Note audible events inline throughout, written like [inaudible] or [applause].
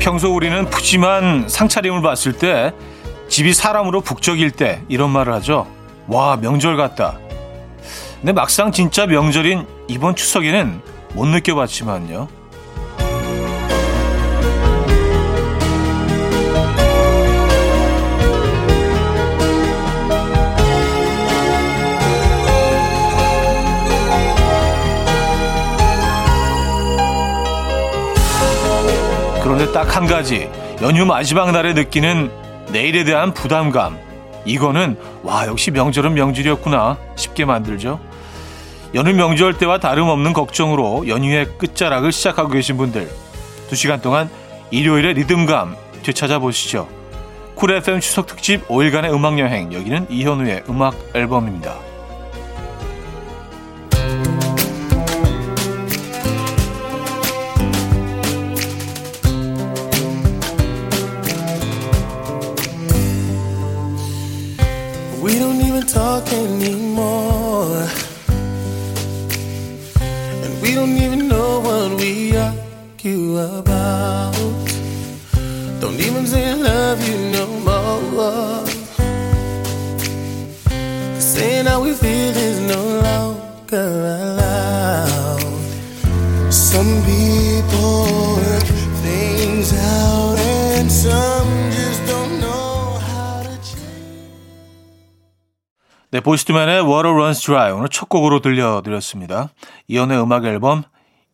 평소 우리는 푸짐한 상차림을 봤을 때 집이 사람으로 북적일 때 이런 말을 하죠. 와, 명절 같다. 근데 막상 진짜 명절인 이번 추석에는 못 느껴봤지만요. 그런데 딱 한 가지 연휴 마지막 날에 느끼는 내일에 대한 부담감 이거는 와 역시 명절은 명절이었구나 싶게 만들죠. 연휴 명절 때와 다름없는 걱정으로 연휴의 끝자락을 시작하고 계신 분들 두 시간 동안 일요일의 리듬감 되찾아 보시죠. 쿨 FM 추석 특집 5일간의 음악 여행 여기는 이현우의 음악 앨범입니다. About. Don't even say I love you no more. Cause saying how we feel is no longer allowed. Some people work things out and some just 네, 보이스트맨의 Water Runs Dry 오늘 첫 곡으로 들려드렸습니다. 이연의 음악 앨범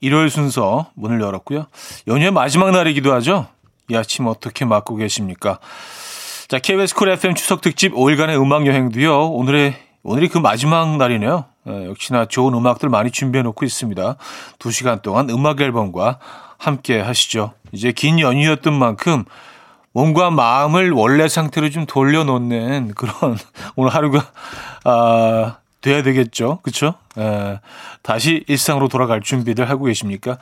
일요일 순서 문을 열었고요. 연휴의 마지막 날이기도 하죠. 이 아침 어떻게 맞고 계십니까? 자, KBS 쿨 FM 추석 특집 5일간의 음악 여행도요. 오늘의 오늘이 그 마지막 날이네요. 네, 역시나 좋은 음악들 많이 준비해 놓고 있습니다. 2시간 동안 음악 앨범과 함께 하시죠. 이제 긴 연휴였던 만큼 몸과 마음을 원래 상태로 좀 돌려놓는 그런 [laughs] 오늘 하루가 아, 돼야 되겠죠. 그렇죠? 다시 일상으로 돌아갈 준비들 하고 계십니까?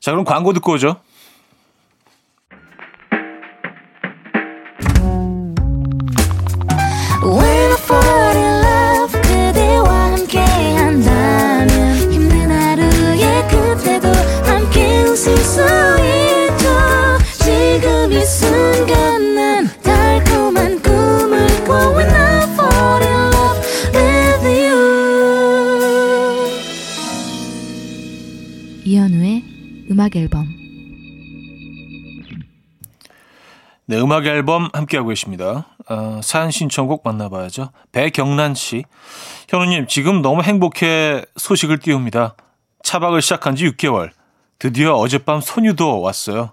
자, 그럼 광고 듣고 오죠. 음악 앨범 네, 음악 앨범 함께하고 계십니다. 어, 사연 신청곡 만나봐야죠. 배경란 씨. 현우님, 지금 너무 행복해 소식을 띄웁니다. 차박을 시작한 지 6개월. 드디어 어젯밤 손유도 왔어요.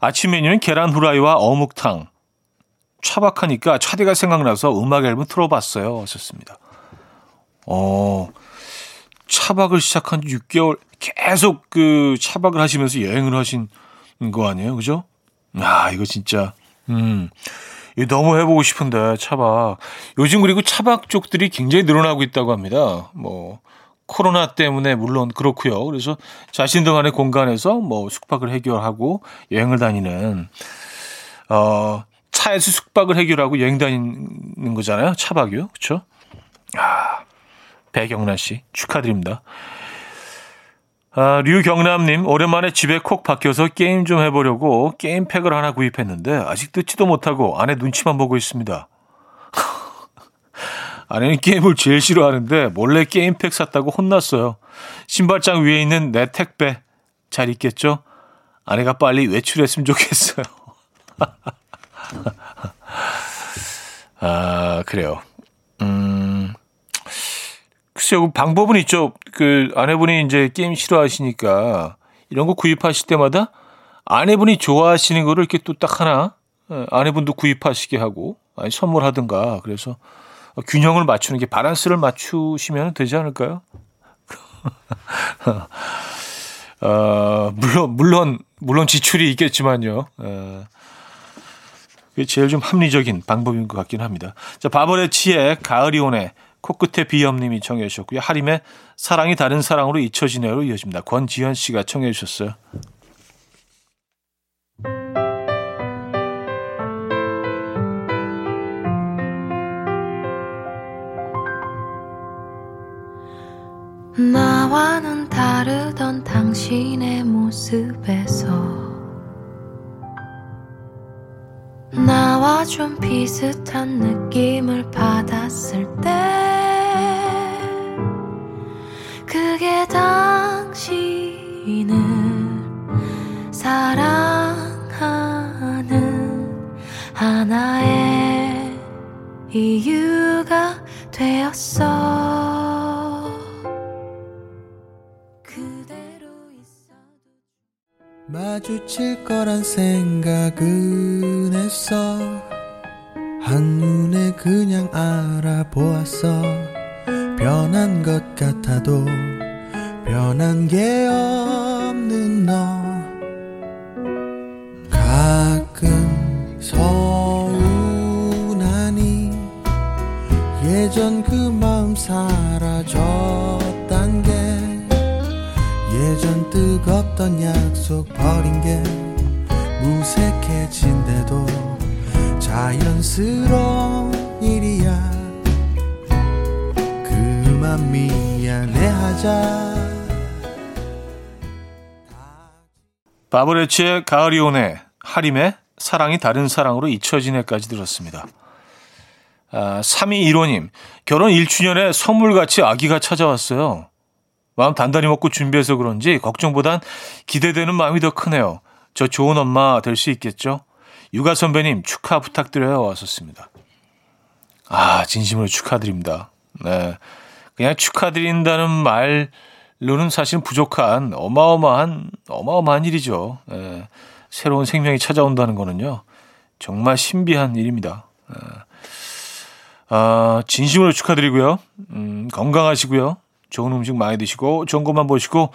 아침 메뉴는 계란 후라이와 어묵탕. 차박하니까 차디가 생각나서 음악 앨범 틀어봤어요. 하셨습니다. 어, 차박을 시작한 지 6개월. 계속 그 차박을 하시면서 여행을 하신 거 아니에요? 그죠? 아, 이거 진짜, 음, 이거 너무 해보고 싶은데, 차박. 요즘 그리고 차박 쪽들이 굉장히 늘어나고 있다고 합니다. 뭐, 코로나 때문에 물론 그렇고요. 그래서 자신들만의 공간에서 뭐 숙박을 해결하고 여행을 다니는, 어, 차에서 숙박을 해결하고 여행 다니는 거잖아요. 차박이요. 그쵸? 아, 배경란 씨 축하드립니다. 아, 류경남님, 오랜만에 집에 콕 박혀서 게임 좀 해보려고 게임팩을 하나 구입했는데 아직 뜯지도 못하고 아내 눈치만 보고 있습니다. [laughs] 아내는 게임을 제일 싫어하는데 몰래 게임팩 샀다고 혼났어요. 신발장 위에 있는 내 택배 잘 있겠죠? 아내가 빨리 외출했으면 좋겠어요. [laughs] 아, 그래요. 음, 글쎄요, 그 방법은 있죠. 그 아내분이 이제 게임 싫어하시니까 이런 거 구입하실 때마다 아내분이 좋아하시는 거를 이렇게 또 딱 하나 예, 아내분도 구입하시게 하고 아니 선물하든가 그래서 균형을 맞추는 게 바란스를 맞추시면 되지 않을까요? 어, [laughs] 물론 물론 물론 지출이 있겠지만요. 어, 그게 제일 좀 합리적인 방법인 것 같긴 합니다. 자, 바버레치의 가을이 오네 코끝에 비염님이 청해 주셨고요. 하림의 사랑이 다른 사랑으로 잊혀지네요로 이어집니다. 권지현 씨가 청해 주셨어요. 나와는 다르던 당신의 모습에서 나와 좀 비슷한 느낌을 받았을 때 당신을 사랑하는 하나의 이유가 되었어. 마주칠 거란 생각은 했어. 한눈에 그냥 알아보았어. 변한 것 같아도 변한 게 없는 너. 가끔 서운하니 예전 그 마음 사라졌단 게 예전 뜨겁던 약속 버린 게 무색해진대도 자연스러운 일이야. 그만 미안해하자 바브레치의 가을이 오네, 하림의 사랑이 다른 사랑으로 잊혀지네까지 들었습니다. 아, 3215님, 결혼 1주년에 선물같이 아기가 찾아왔어요. 마음 단단히 먹고 준비해서 그런지 걱정보단 기대되는 마음이 더 크네요. 저 좋은 엄마 될 수 있겠죠? 육아 선배님 축하 부탁드려요. 왔었습니다. 아, 진심으로 축하드립니다. 네. 그냥 축하드린다는 말 로는 사실 부족한 어마어마한, 어마어마한 일이죠. 네. 새로운 생명이 찾아온다는 거는요. 정말 신비한 일입니다. 네. 아, 진심으로 축하드리고요. 음, 건강하시고요. 좋은 음식 많이 드시고 좋은 것만 보시고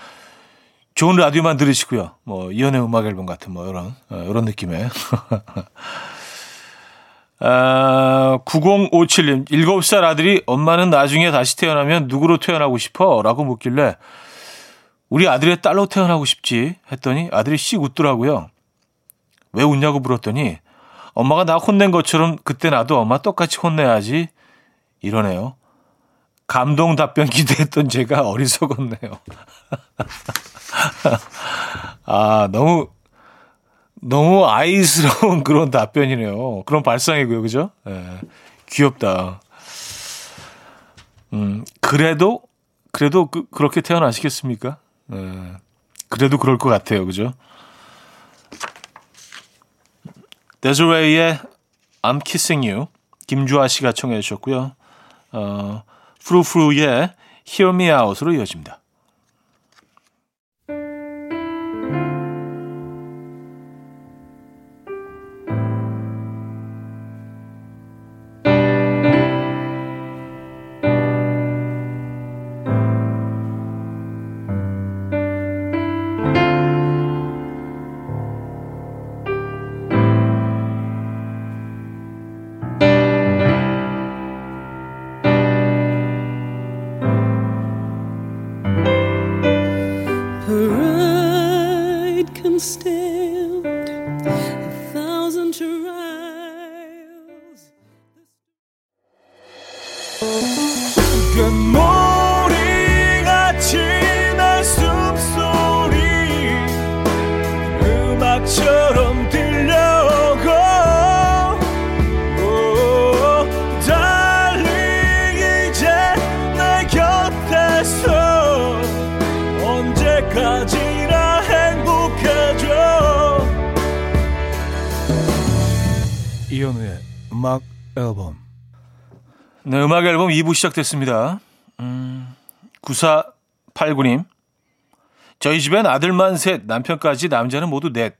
좋은 라디오만 들으시고요. 뭐 이연의 음악 앨범 같은 뭐 이런 어, 이런 느낌의 [laughs] 아, 9057님 7살 아들이 엄마는 나중에 다시 태어나면 누구로 태어나고 싶어? 라고 묻길래 우리 아들의 딸로 태어나고 싶지 했더니 아들이 씩 웃더라고요. 왜 웃냐고 물었더니 엄마가 나 혼낸 것처럼 그때 나도 엄마 똑같이 혼내야지 이러네요. 감동 답변 기대했던 제가 어리석었네요. [laughs] 아, 너무, 너무 아이스러운 [laughs] 그런 답변이네요. 그런 발상이고요. 그죠? 예. 귀엽다. 음, 그래도, 그래도 그, 그렇게 태어나시겠습니까? 예. 그래도 그럴 것 같아요. 그죠? 데즈웨이의 I'm Kissing You 김주아 씨가 청해 주셨고요. 어, 프루프루의 Hear Me Out으로 이어집니다. 음악 앨범 네, 음악 앨범 2부 시작됐습니다. 음, 9489님. 저희 집엔 아들만 셋, 남편까지 남자는 모두 넷.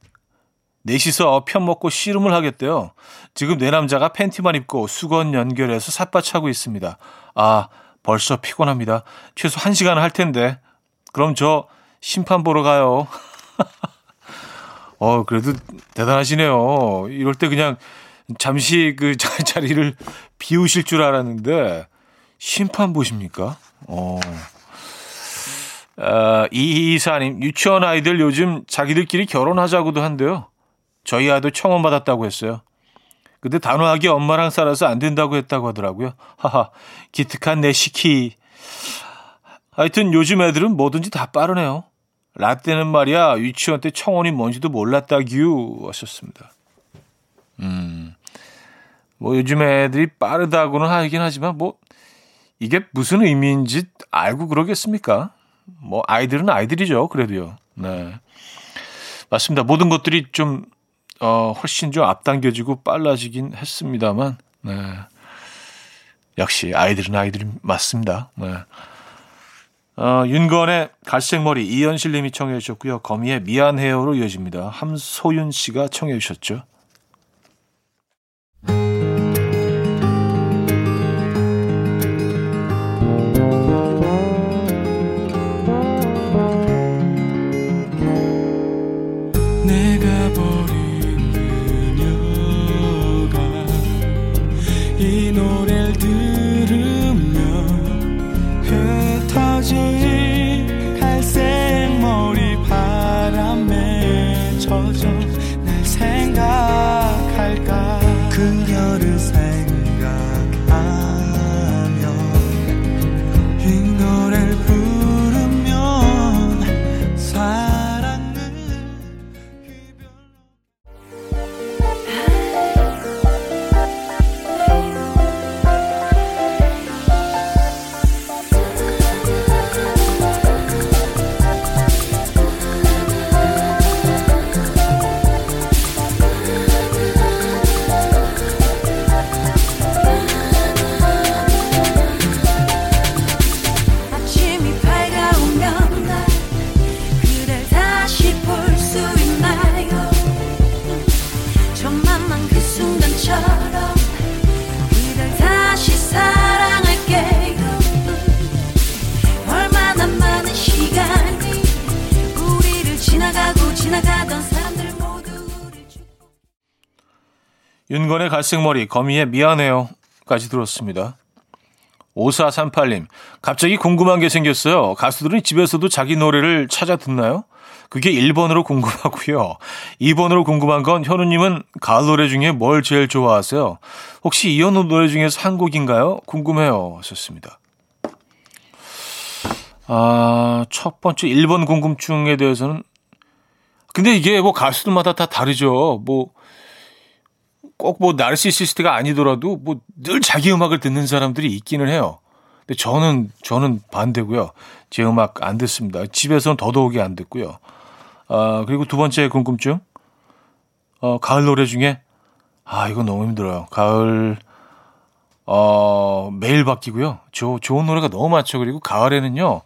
넷이서 편 먹고 씨름을 하겠대요. 지금 내 남자가 팬티만 입고 수건 연결해서 삿바차고 있습니다. 아, 벌써 피곤합니다. 최소 1시간 할 텐데. 그럼 저 심판 보러 가요. [laughs] 어, 그래도 대단하시네요. 이럴 때 그냥 잠시 그 [laughs] 자- 자리를 비우실 줄 알았는데 심판 보십니까? 어. 아, 이이사님 유치원 아이들 요즘 자기들끼리 결혼하자고도 한대요. 저희 아이도 청원 받았다고 했어요. 근데 단호하게 엄마랑 살아서 안 된다고 했다고 하더라고요. 하하, 기특한 내 시키. 하여튼 요즘 애들은 뭐든지 다 빠르네요. 라떼는 말이야 유치원 때 청원이 뭔지도 몰랐다규 하셨습니다. 음, 뭐 요즘 애들이 빠르다고는 하긴 하지만 뭐 이게 무슨 의미인지 알고 그러겠습니까? 뭐 아이들은 아이들이죠. 그래도요. 네. 맞습니다. 모든 것들이 좀 어, 훨씬 좀 앞당겨지고 빨라지긴 했습니다만, 네. 역시 아이들은 아이들이 맞습니다. 네. 어, 윤건의 갈색머리 이현실 님이 청해 주셨고요. 거미의 미안해요로 이어집니다. 함소윤 씨가 청해 주셨죠. 윤건의 갈색머리, 거미의 미안해요 까지 들었습니다. 5438님, 갑자기 궁금한 게 생겼어요. 가수들은 집에서도 자기 노래를 찾아 듣나요? 그게 1번으로 궁금하고요. 2번으로 궁금한 건 현우님은 가을 노래 중에 뭘 제일 좋아하세요? 혹시 이현우 노래 중에서 한 곡인가요? 궁금해요. 하셨습니다. 아, 첫 번째 1번 궁금증에 대해서는 근데 이게 뭐 가수들마다 다 다르죠. 뭐 꼭 뭐 나르시시스트가 아니더라도 뭐 늘 자기 음악을 듣는 사람들이 있기는 해요. 근데 저는 저는 반대고요. 제 음악 안 듣습니다. 집에서는 더더욱이 안 듣고요. 아 그리고 두 번째 궁금증. 어 가을 노래 중에 아 이거 너무 힘들어요. 가을 어 매일 바뀌고요. 저 좋은 노래가 너무 많죠. 그리고 가을에는요.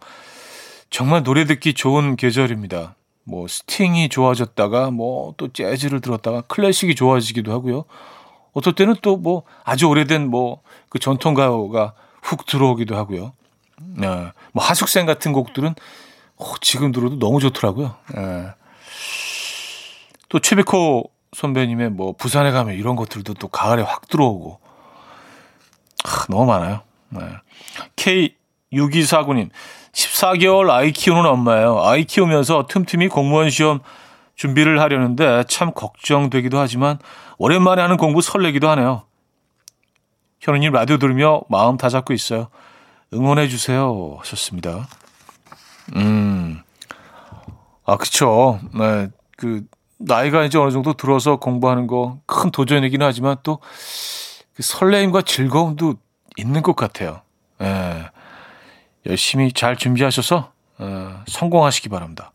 정말 노래 듣기 좋은 계절입니다. 뭐 스팅이 좋아졌다가 뭐 또 재즈를 들었다가 클래식이 좋아지기도 하고요. 어떨 때는 또 뭐 아주 오래된 뭐 그 전통 가요가 훅 들어오기도 하고요. 네. 뭐 하숙생 같은 곡들은 어, 지금 들어도 너무 좋더라고요. 네. 또 최백호 선배님의 뭐 부산에 가면 이런 것들도 또 가을에 확 들어오고 아, 너무 많아요. 네. K6249님 14개월 아이 키우는 엄마예요. 아이 키우면서 틈틈이 공무원 시험 준비를 하려는데 참 걱정되기도 하지만 오랜만에 하는 공부 설레기도 하네요. 현우님 라디오 들으며 마음 다 잡고 있어요. 응원해 주세요. 하셨습니다. 음. 아, 그쵸. 네. 그, 나이가 이제 어느 정도 들어서 공부하는 거 큰 도전이긴 하지만 또 그 설레임과 즐거움도 있는 것 같아요. 예. 열심히 잘 준비하셔서 어, 성공하시기 바랍니다.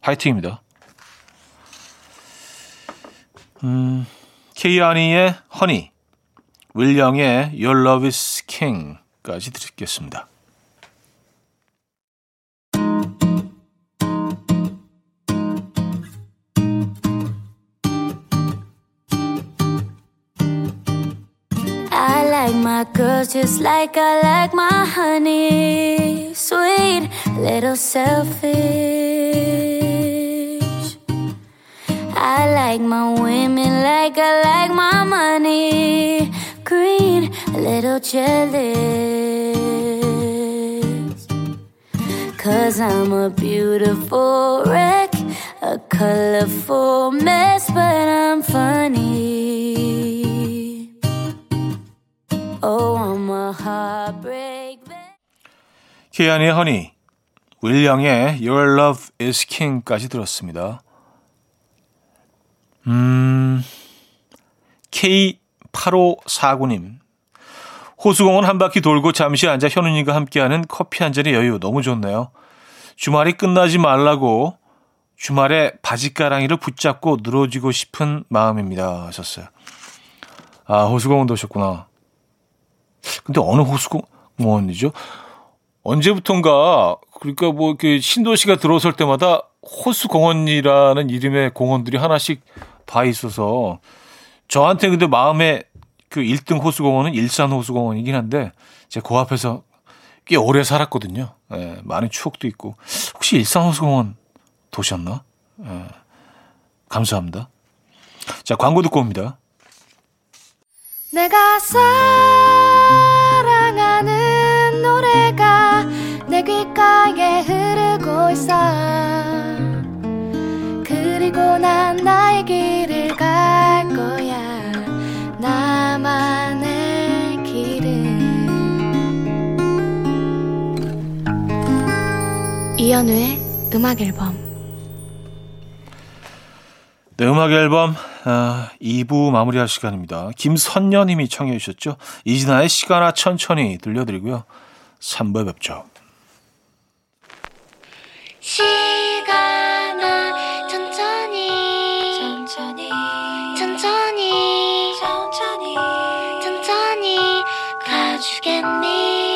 화이팅입니다. 음, 케이아니의 허니, 윌령의 Your Love is King까지 듣겠습니다. Like my girls just like I like my honey. Sweet, little selfish. I like my women like I like my money. Green, a little jealous. Cause I'm a beautiful wreck, a colorful mess, but I'm funny. 케이아니의 허니, 윌령의 Your Love is King까지 들었습니다. 음, 8549님. 호수공원 한 바퀴 돌고 잠시 앉아 현우님과 함께하는 커피 한 잔의 여유 너무 좋네요. 주말이 끝나지 말라고 주말에 바지가랑이를 붙잡고 늘어지고 싶은 마음입니다. 하셨어요. 아, 호수공원도 오셨구나. 근데 어느 호수공원이죠? 언제부턴가, 그러니까 뭐, 그 신도시가 들어설 때마다 호수공원이라는 이름의 공원들이 하나씩 다 있어서 저한테 근데 마음에 그 1등 호수공원은 일산 호수공원이긴 한데 제가 그 앞에서 꽤 오래 살았거든요. 예, 많은 추억도 있고. 혹시 일산 호수공원 도셨나? 예, 감사합니다. 자, 광고 듣고 옵니다. 내가 사랑하는 노래가 내 귓가에 흐르고 있어 그리고 난 나의 길을 갈 거야 나만의 길은 이연우의 음악 앨범 네, 음악 앨범 아, 2부 마무리할 시간입니다. 김선녀님이 청해 주셨죠. 이진아의 시간아 천천히 들려드리고요. 3부에 뵙죠. 시간아 천천히. 천천히. 천천히. 천천히. 천천히 가주겠니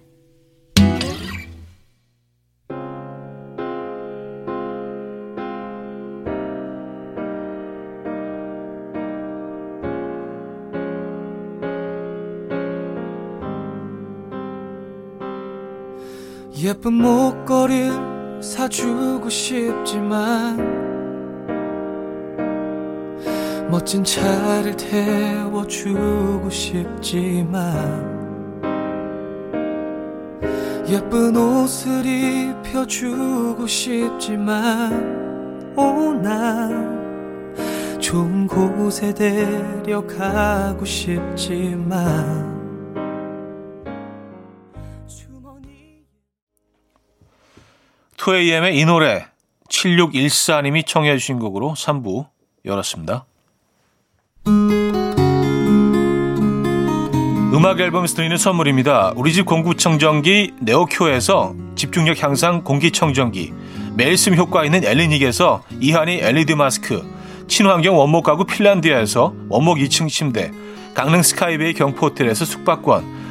예쁜 목걸이 사주고 싶지만 멋진 차를 태워주고 싶지만 예쁜 옷을 입혀주고 싶지만 오나 좋은 곳에 데려가고 싶지만 2AM의 이 노래 7614님이 청해 주신 곡으로 3부 열었습니다. 음악 앨범에서 드리는 선물입니다. 우리 집 공구청정기 네오큐에서 집중력 향상 공기청정기 매일 쓰 효과 있는 엘리닉에서 이하니 LED 마스크 친환경 원목 가구 핀란드에서 원목 2층 침대 강릉 스카이베이 경포호텔에서 숙박권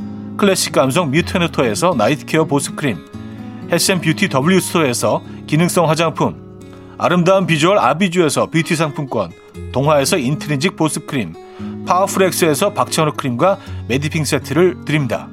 클래식 감성 뮤테너토에서 night care 보습크림 health and beauty W스토어에서 기능성 화장품 아름다운 비주얼 아비주에서 뷰티 상품권 동화에서 인트리직 보습크림 파워풀엑스에서 박찬호 크림과 메디핑 세트를 드립니다.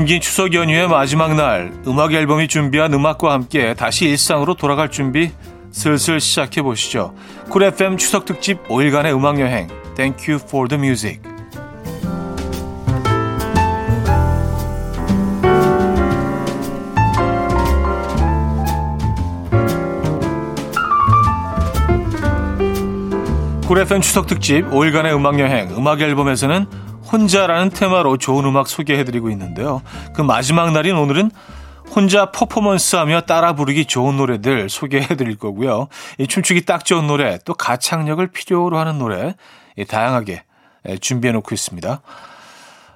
긴긴 추석 연휴의 마지막 날 음악 앨범이 준비한 음악과 함께 다시 일상으로 돌아갈 준비 슬슬 시작해 보시죠. 쿨 FM 추석 특집 5일간의 음악 여행 Thank you for the music. 쿨 FM 추석 특집 5일간의 음악 여행 음악 앨범에서는 혼자라는 테마로 좋은 음악 소개해드리고 있는데요. 그 마지막 날인 오늘은 혼자 퍼포먼스하며 따라 부르기 좋은 노래들 소개해드릴 거고요. 이 춤추기 딱 좋은 노래, 또 가창력을 필요로 하는 노래 다양하게 준비해놓고 있습니다.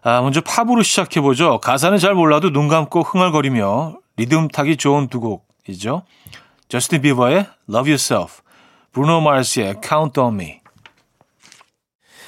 아, 먼저 팝으로 시작해보죠. 가사는 잘 몰라도 눈 감고 흥얼거리며 리듬 타기 좋은 두 곡이죠. 저스틴 비버의 Love Yourself, 브루노 마르스의 Count on Me.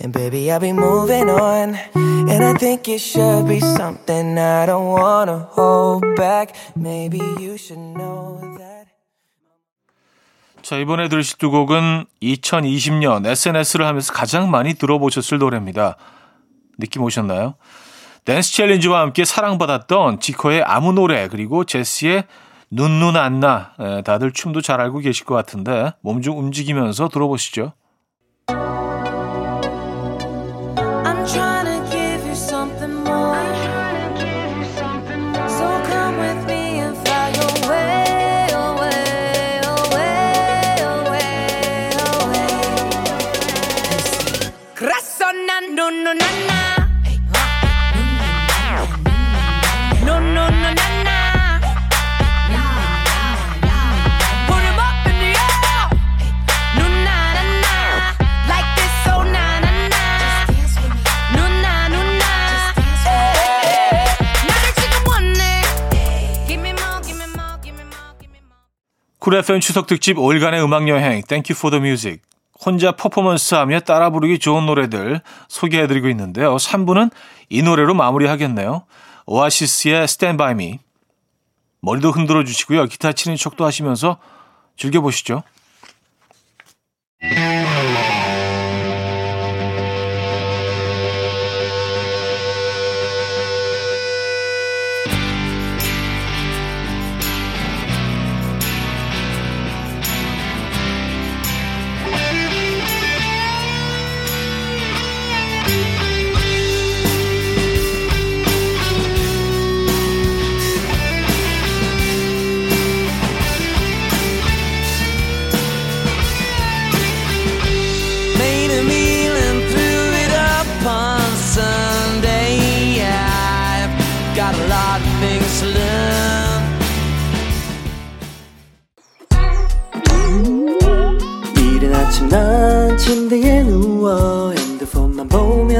And baby, I'll be moving on. And I think it should be something I don't wanna hold back. Maybe you should know that. 자, 이번에 들으실 두 곡은 2020년 SNS를 하면서 가장 많이 들어보셨을 노래입니다. 느낌 오셨나요? 댄스 챌린지와 함께 사랑받았던 지코의 아무 노래 그리고 제시의 눈눈 안나 다들 춤도 잘 알고 계실 것 같은데 몸 좀 움직이면서 들어보시죠. 쿨 FM 추석 특집 5일간의 음악 여행 Thank you for the music. 혼자 퍼포먼스하며 따라 부르기 좋은 노래들 소개해드리고 있는데요. 3부는 이 노래로 마무리하겠네요. 오아시스의 Stand By Me. 머리도 흔들어 주시고요. 기타 치는 척도 하시면서 즐겨보시죠.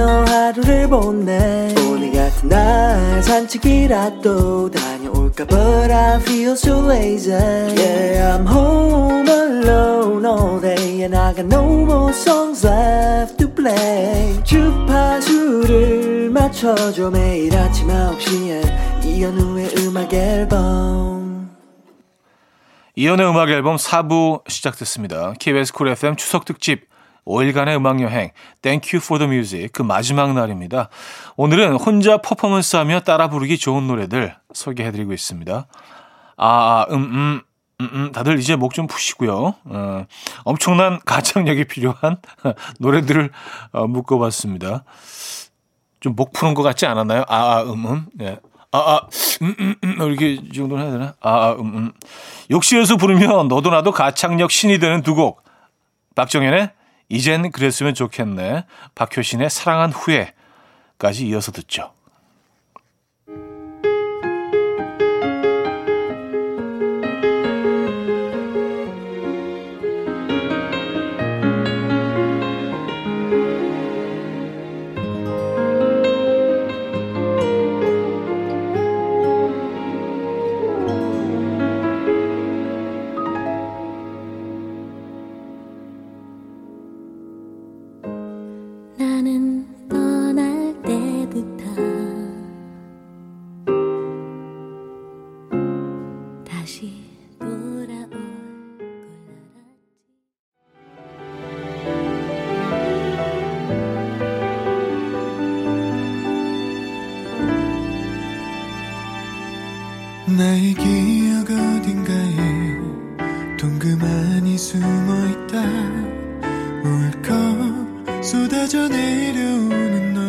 하루를 보내 오늘 같은 날 산책이라도 다녀올까 But I feel so lazy Yeah I'm home alone all day And I got no more songs left to play 주파수를 맞춰줘 매일 아침 9시에 이현우의 음악 앨범 이연의 음악 앨범 4부 시작됐습니다. KBS 쿨 FM 추석 특집 5일간의 음악 여행 Thank You for the Music 그 마지막 날입니다. 오늘은 혼자 퍼포먼스하며 따라 부르기 좋은 노래들 소개해드리고 있습니다. 아, 아 음, 음, 음, 음, 다들 이제 목 좀 푸시고요. 어, 엄청난 가창력이 필요한 [laughs] 노래들을 어, 묶어봤습니다. 좀 목 푸는 것 같지 않았나요? 아, 아 음, 음. 네. 아, 아, 음, 음, 음, 이렇게 정도는 해야 되나? 아, 아 음, 음. 욕실에서 부르면 너도 나도 가창력 신이 되는 두 곡. 박정현의 이젠 그랬으면 좋겠네. 박효신의 사랑한 후에까지 이어서 듣죠. 쏟아져 내려오는 너.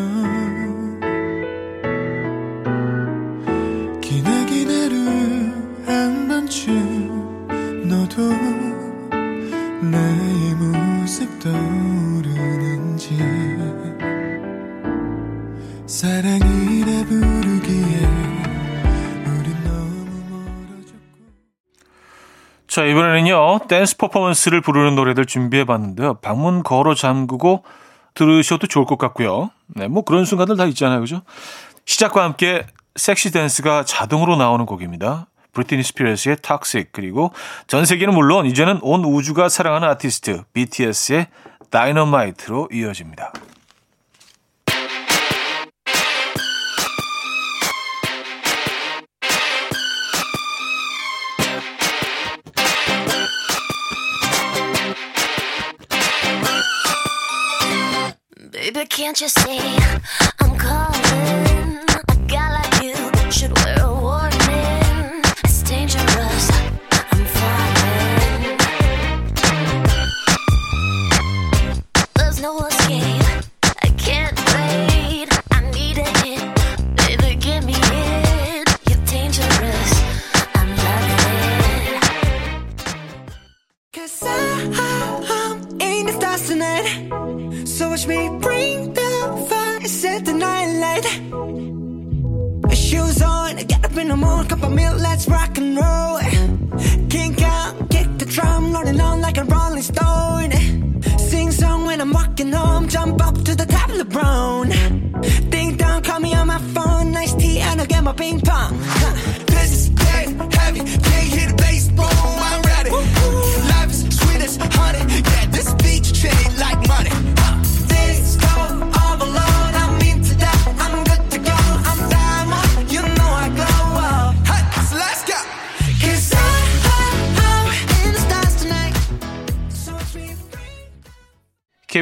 기나긴 하루 한 번쯤 너도 나의 모습 떠오르는지. 사랑이라 부르기에 자, 이번에는요, 댄스 퍼포먼스를 부르는 노래들 준비해 봤는데요. 방문 걸어 잠그고 들으셔도 좋을 것 같고요. 네, 뭐 그런 순간들 다 있잖아요. 그죠? 시작과 함께 섹시 댄스가 자동으로 나오는 곡입니다. 브리티니 스피어스의 Toxic 그리고 전 세계는 물론 이제는 온 우주가 사랑하는 아티스트 BTS의 Dynamite로 이어집니다. Baby, can't you see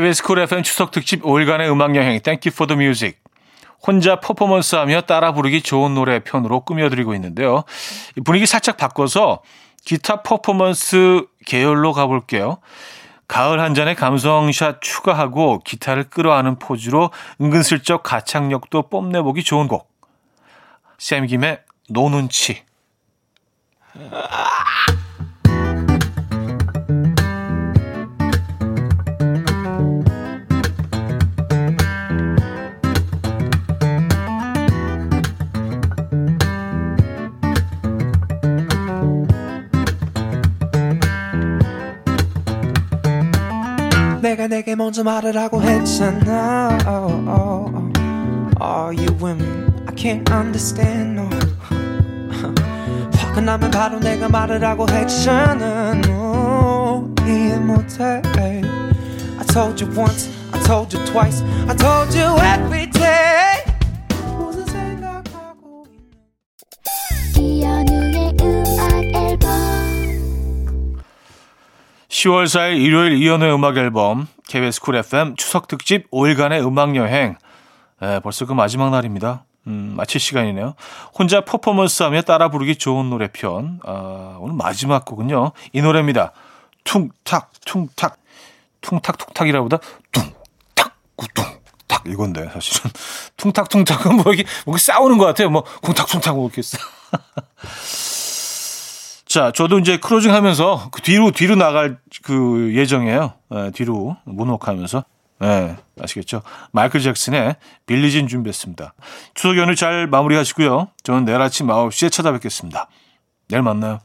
KBS 쿨 FM 추석 특집 5일간의 음악 여행 Thank you for the music. 혼자 퍼포먼스하며 따라 부르기 좋은 노래 편으로 꾸며드리고 있는데요. 이 분위기 살짝 바꿔서 기타 퍼포먼스 계열로 가볼게요. 가을 한 잔에 감성샷 추가하고 기타를 끌어안는 포즈로 은근슬쩍 가창력도 뽐내보기 좋은 곡. 샘김의 No눈치. 내가 내게 먼저 말을 하고 했잖아 oh, oh, oh. Are you me? I can't understand no 화가 나면 바로 내가 말을 하고 했잖아 no 이해 못해 I told you once I told you twice I told you every day 10월 4일 일요일 이현우의 음악 앨범 KBS 쿨 FM 추석 특집 5일간의 음악 여행. 예, 벌써 그 마지막 날입니다. 음, 마칠 시간이네요. 혼자 퍼포먼스하며 따라 부르기 좋은 노래 편. 아, 오늘 마지막 곡은요. 이 노래입니다. 퉁탁 퉁탁 퉁탁 퉁탁이라보다 퉁탁 구퉁 탁 이건데 사실은 [laughs] 퉁탁 퉁탁은 뭐 이게 뭐 싸우는 것 같아요. 뭐 쿵탁 퉁탁 뭐 이렇게 싸. [laughs] 자, 저도 이제 크루징 하면서 그 뒤로, 뒤로 나갈 그 예정이에요. 예, 뒤로 문옥하면서. 예, 아시겠죠? 마이클 잭슨의 빌리진 준비했습니다. 추석 연휴 잘 마무리하시고요. 저는 내일 아침 9시에 찾아뵙겠습니다. 내일 만나요.